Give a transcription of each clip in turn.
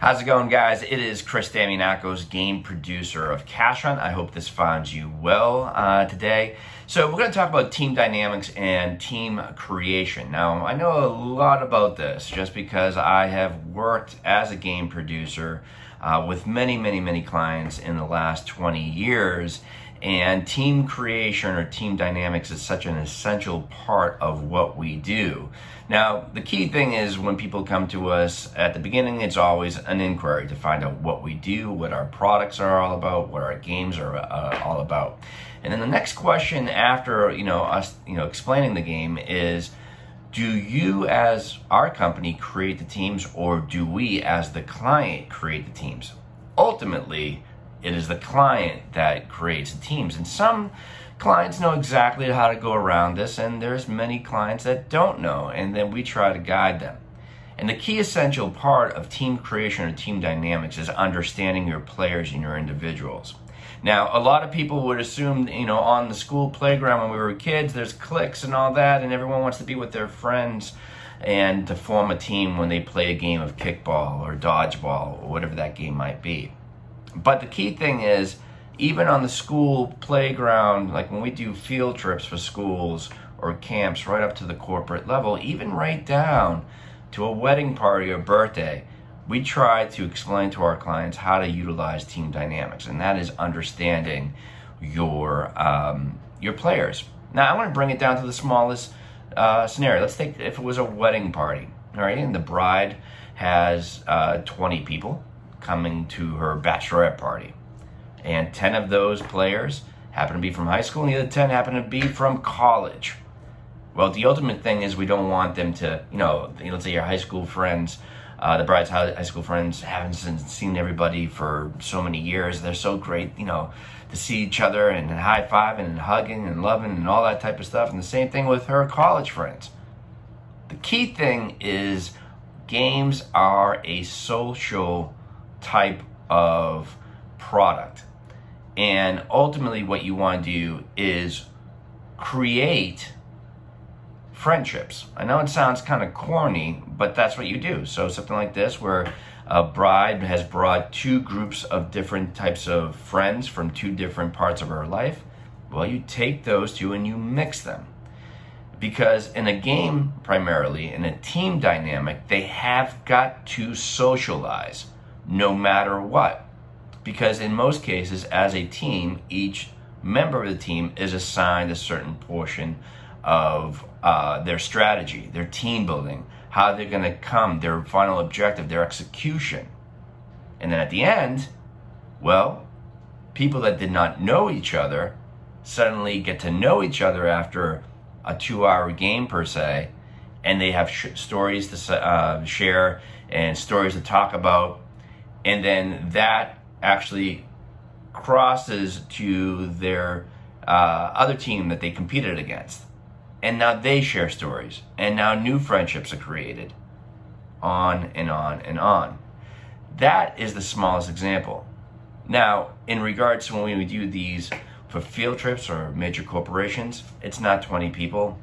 How's it going, guys? It is Chris Damianakos, game producer of Cash Hunt. I hope this finds you well uh, today. So, we're going to talk about team dynamics and team creation. Now, I know a lot about this just because I have worked as a game producer uh, with many, many, many clients in the last 20 years. And team creation or team dynamics is such an essential part of what we do. Now, the key thing is when people come to us at the beginning, it's always an inquiry to find out what we do, what our products are all about, what our games are uh, all about. And then the next question after, you know, us, you know, explaining the game is, do you as our company create the teams or do we as the client create the teams? Ultimately, it is the client that creates the teams. And some clients know exactly how to go around this, and there's many clients that don't know, and then we try to guide them. And the key essential part of team creation or team dynamics is understanding your players and your individuals. Now, a lot of people would assume, you know, on the school playground when we were kids, there's cliques and all that, and everyone wants to be with their friends and to form a team when they play a game of kickball or dodgeball or whatever that game might be. But the key thing is, even on the school playground, like when we do field trips for schools or camps right up to the corporate level, even right down to a wedding party or birthday, we try to explain to our clients how to utilize team dynamics, and that is understanding your um, your players. Now, I want to bring it down to the smallest uh, scenario. Let's take if it was a wedding party, all right, and the bride has uh, 20 people coming to her bachelorette party. And 10 of those players happen to be from high school, and the other 10 happen to be from college. Well, the ultimate thing is we don't want them to, you know, let's say your high school friends, uh, the bride's high school friends haven't seen everybody for so many years. They're so great, you know, to see each other and high fiving and hugging and loving and all that type of stuff. And the same thing with her college friends. The key thing is games are a social type of product. And ultimately, what you want to do is create friendships. I know it sounds kind of corny, but that's what you do. So, something like this, where a bride has brought two groups of different types of friends from two different parts of her life, well, you take those two and you mix them. Because in a game, primarily, in a team dynamic, they have got to socialize no matter what. Because in most cases, as a team, each member of the team is assigned a certain portion of uh, their strategy, their team building, how they're going to come, their final objective, their execution. And then at the end, well, people that did not know each other suddenly get to know each other after a two hour game per se, and they have sh- stories to uh, share and stories to talk about and then that actually crosses to their uh, other team that they competed against. And now they share stories, and now new friendships are created, on and on and on. That is the smallest example. Now, in regards to when we do these for field trips or major corporations, it's not 20 people,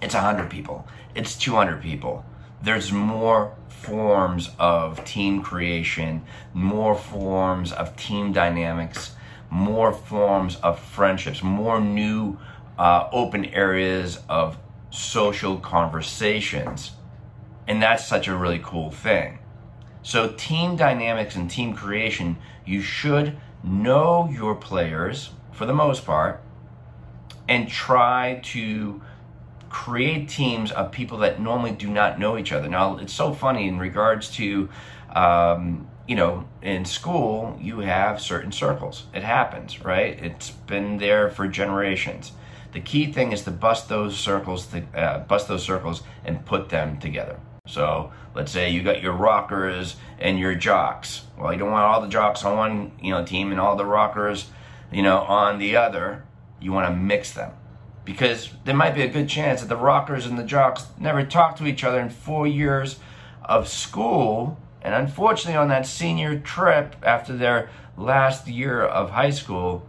it's 100 people, it's 200 people there's more forms of team creation, more forms of team dynamics, more forms of friendships, more new uh, open areas of social conversations. And that's such a really cool thing. So, team dynamics and team creation, you should know your players for the most part and try to create teams of people that normally do not know each other. Now, it's so funny in regards to, um, you know, in school, you have certain circles. It happens, right? It's been there for generations. The key thing is to bust those circles, to, uh, bust those circles, and put them together. So let's say you got your rockers and your jocks. Well, you don't want all the jocks on one, you know, team and all the rockers, you know, on the other. You want to mix them because there might be a good chance that the rockers and the jocks never talked to each other in four years of school. And unfortunately, on that senior trip after their last year of high school,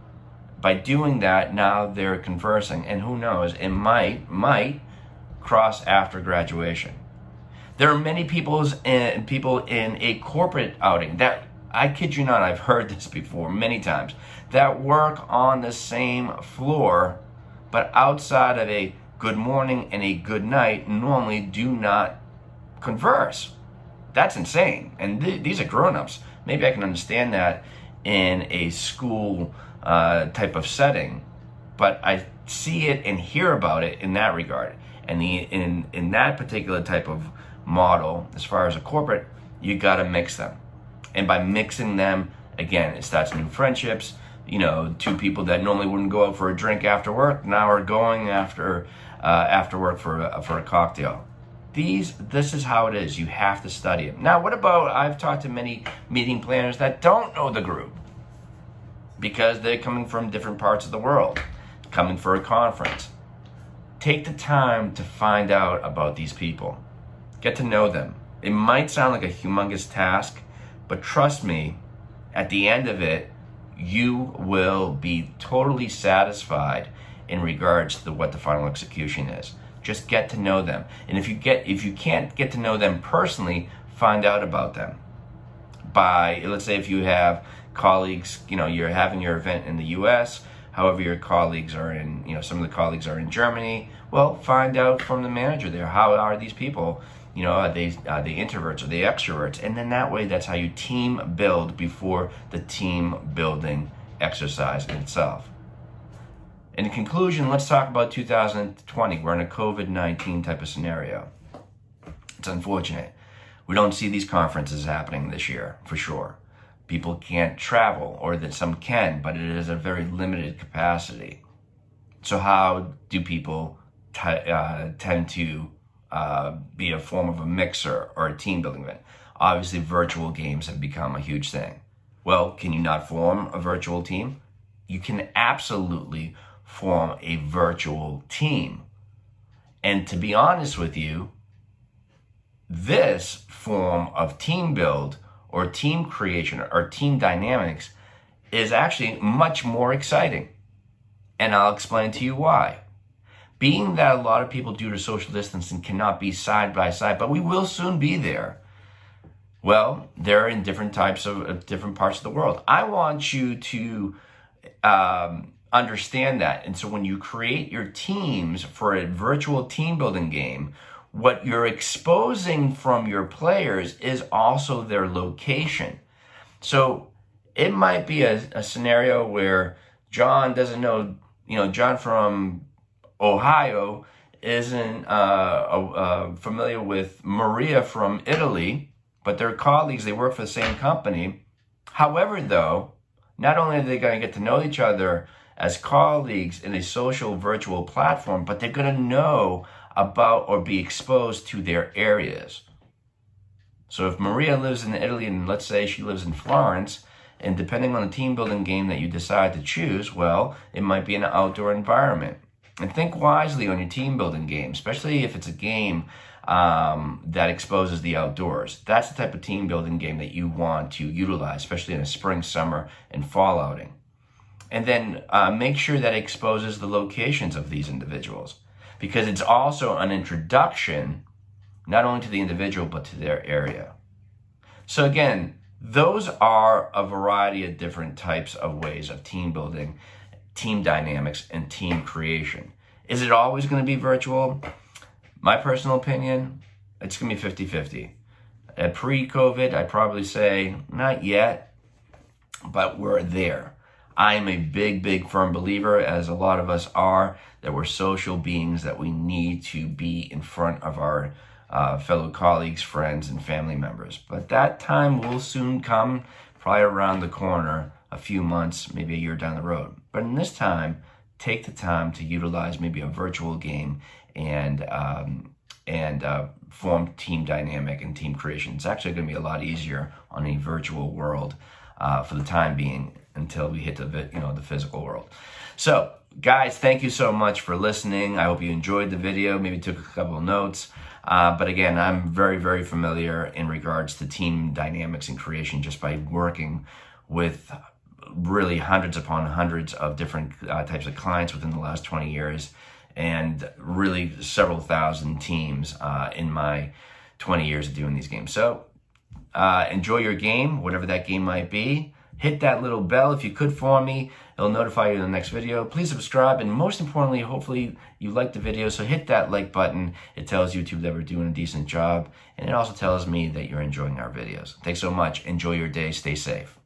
by doing that, now they're conversing. And who knows, it might, might cross after graduation. There are many people's in, people in a corporate outing that I kid you not, I've heard this before many times that work on the same floor, but outside of a good morning and a good night, normally do not converse. That's insane. And th- these are grown ups. Maybe I can understand that in a school uh, type of setting, but I see it and hear about it in that regard. And the, in, in that particular type of model, as far as a corporate, you got to mix them. And by mixing them, again, it starts new friendships. You know, two people that normally wouldn't go out for a drink after work now are going after uh, after work for a, for a cocktail. These, this is how it is. You have to study it. Now, what about? I've talked to many meeting planners that don't know the group because they're coming from different parts of the world, coming for a conference. Take the time to find out about these people. Get to know them. It might sound like a humongous task, but trust me, at the end of it, you will be totally satisfied in regards to what the final execution is. Just get to know them. And if you get if you can't get to know them personally, find out about them. By let's say if you have colleagues, you know, you're having your event in the US, however your colleagues are in, you know, some of the colleagues are in Germany, well, find out from the manager there how are these people you know, are they are they introverts? Are they extroverts? And then that way, that's how you team build before the team building exercise itself. In conclusion, let's talk about 2020. We're in a COVID 19 type of scenario. It's unfortunate. We don't see these conferences happening this year, for sure. People can't travel, or that some can, but it is a very limited capacity. So, how do people t- uh, tend to uh, be a form of a mixer or a team building event. Obviously, virtual games have become a huge thing. Well, can you not form a virtual team? You can absolutely form a virtual team. And to be honest with you, this form of team build or team creation or team dynamics is actually much more exciting. And I'll explain to you why being that a lot of people, due to social distancing, cannot be side by side, but we will soon be there. Well, they're in different types of, of different parts of the world. I want you to um, understand that. And so when you create your teams for a virtual team building game, what you're exposing from your players is also their location. So it might be a, a scenario where John doesn't know, you know, John from Ohio isn't uh, uh, familiar with Maria from Italy, but they're colleagues, they work for the same company. However, though, not only are they going to get to know each other as colleagues in a social virtual platform, but they're going to know about or be exposed to their areas. So if Maria lives in Italy and let's say she lives in Florence, and depending on the team building game that you decide to choose, well, it might be an outdoor environment. And think wisely on your team building game, especially if it's a game um, that exposes the outdoors. That's the type of team building game that you want to utilize, especially in a spring, summer, and fall outing. And then uh, make sure that it exposes the locations of these individuals because it's also an introduction not only to the individual but to their area. So, again, those are a variety of different types of ways of team building team dynamics and team creation. Is it always going to be virtual? My personal opinion, it's going to be 50 50. At pre COVID, I'd probably say not yet, but we're there. I am a big, big firm believer, as a lot of us are, that we're social beings, that we need to be in front of our uh, fellow colleagues, friends, and family members. But that time will soon come, probably around the corner a few months, maybe a year down the road. But in this time, take the time to utilize maybe a virtual game and um, and uh, form team dynamic and team creation. It's actually going to be a lot easier on a virtual world uh, for the time being until we hit the you know the physical world. So, guys, thank you so much for listening. I hope you enjoyed the video. Maybe took a couple notes. Uh, but again, I'm very, very familiar in regards to team dynamics and creation just by working with really hundreds upon hundreds of different uh, types of clients within the last 20 years and really several thousand teams uh, in my 20 years of doing these games. So uh, enjoy your game, whatever that game might be. Hit that little bell if you could for me. It'll notify you in the next video. Please subscribe, and most importantly, hopefully you like the video. So hit that like button. It tells YouTube that we're doing a decent job, and it also tells me that you're enjoying our videos. Thanks so much. Enjoy your day. Stay safe.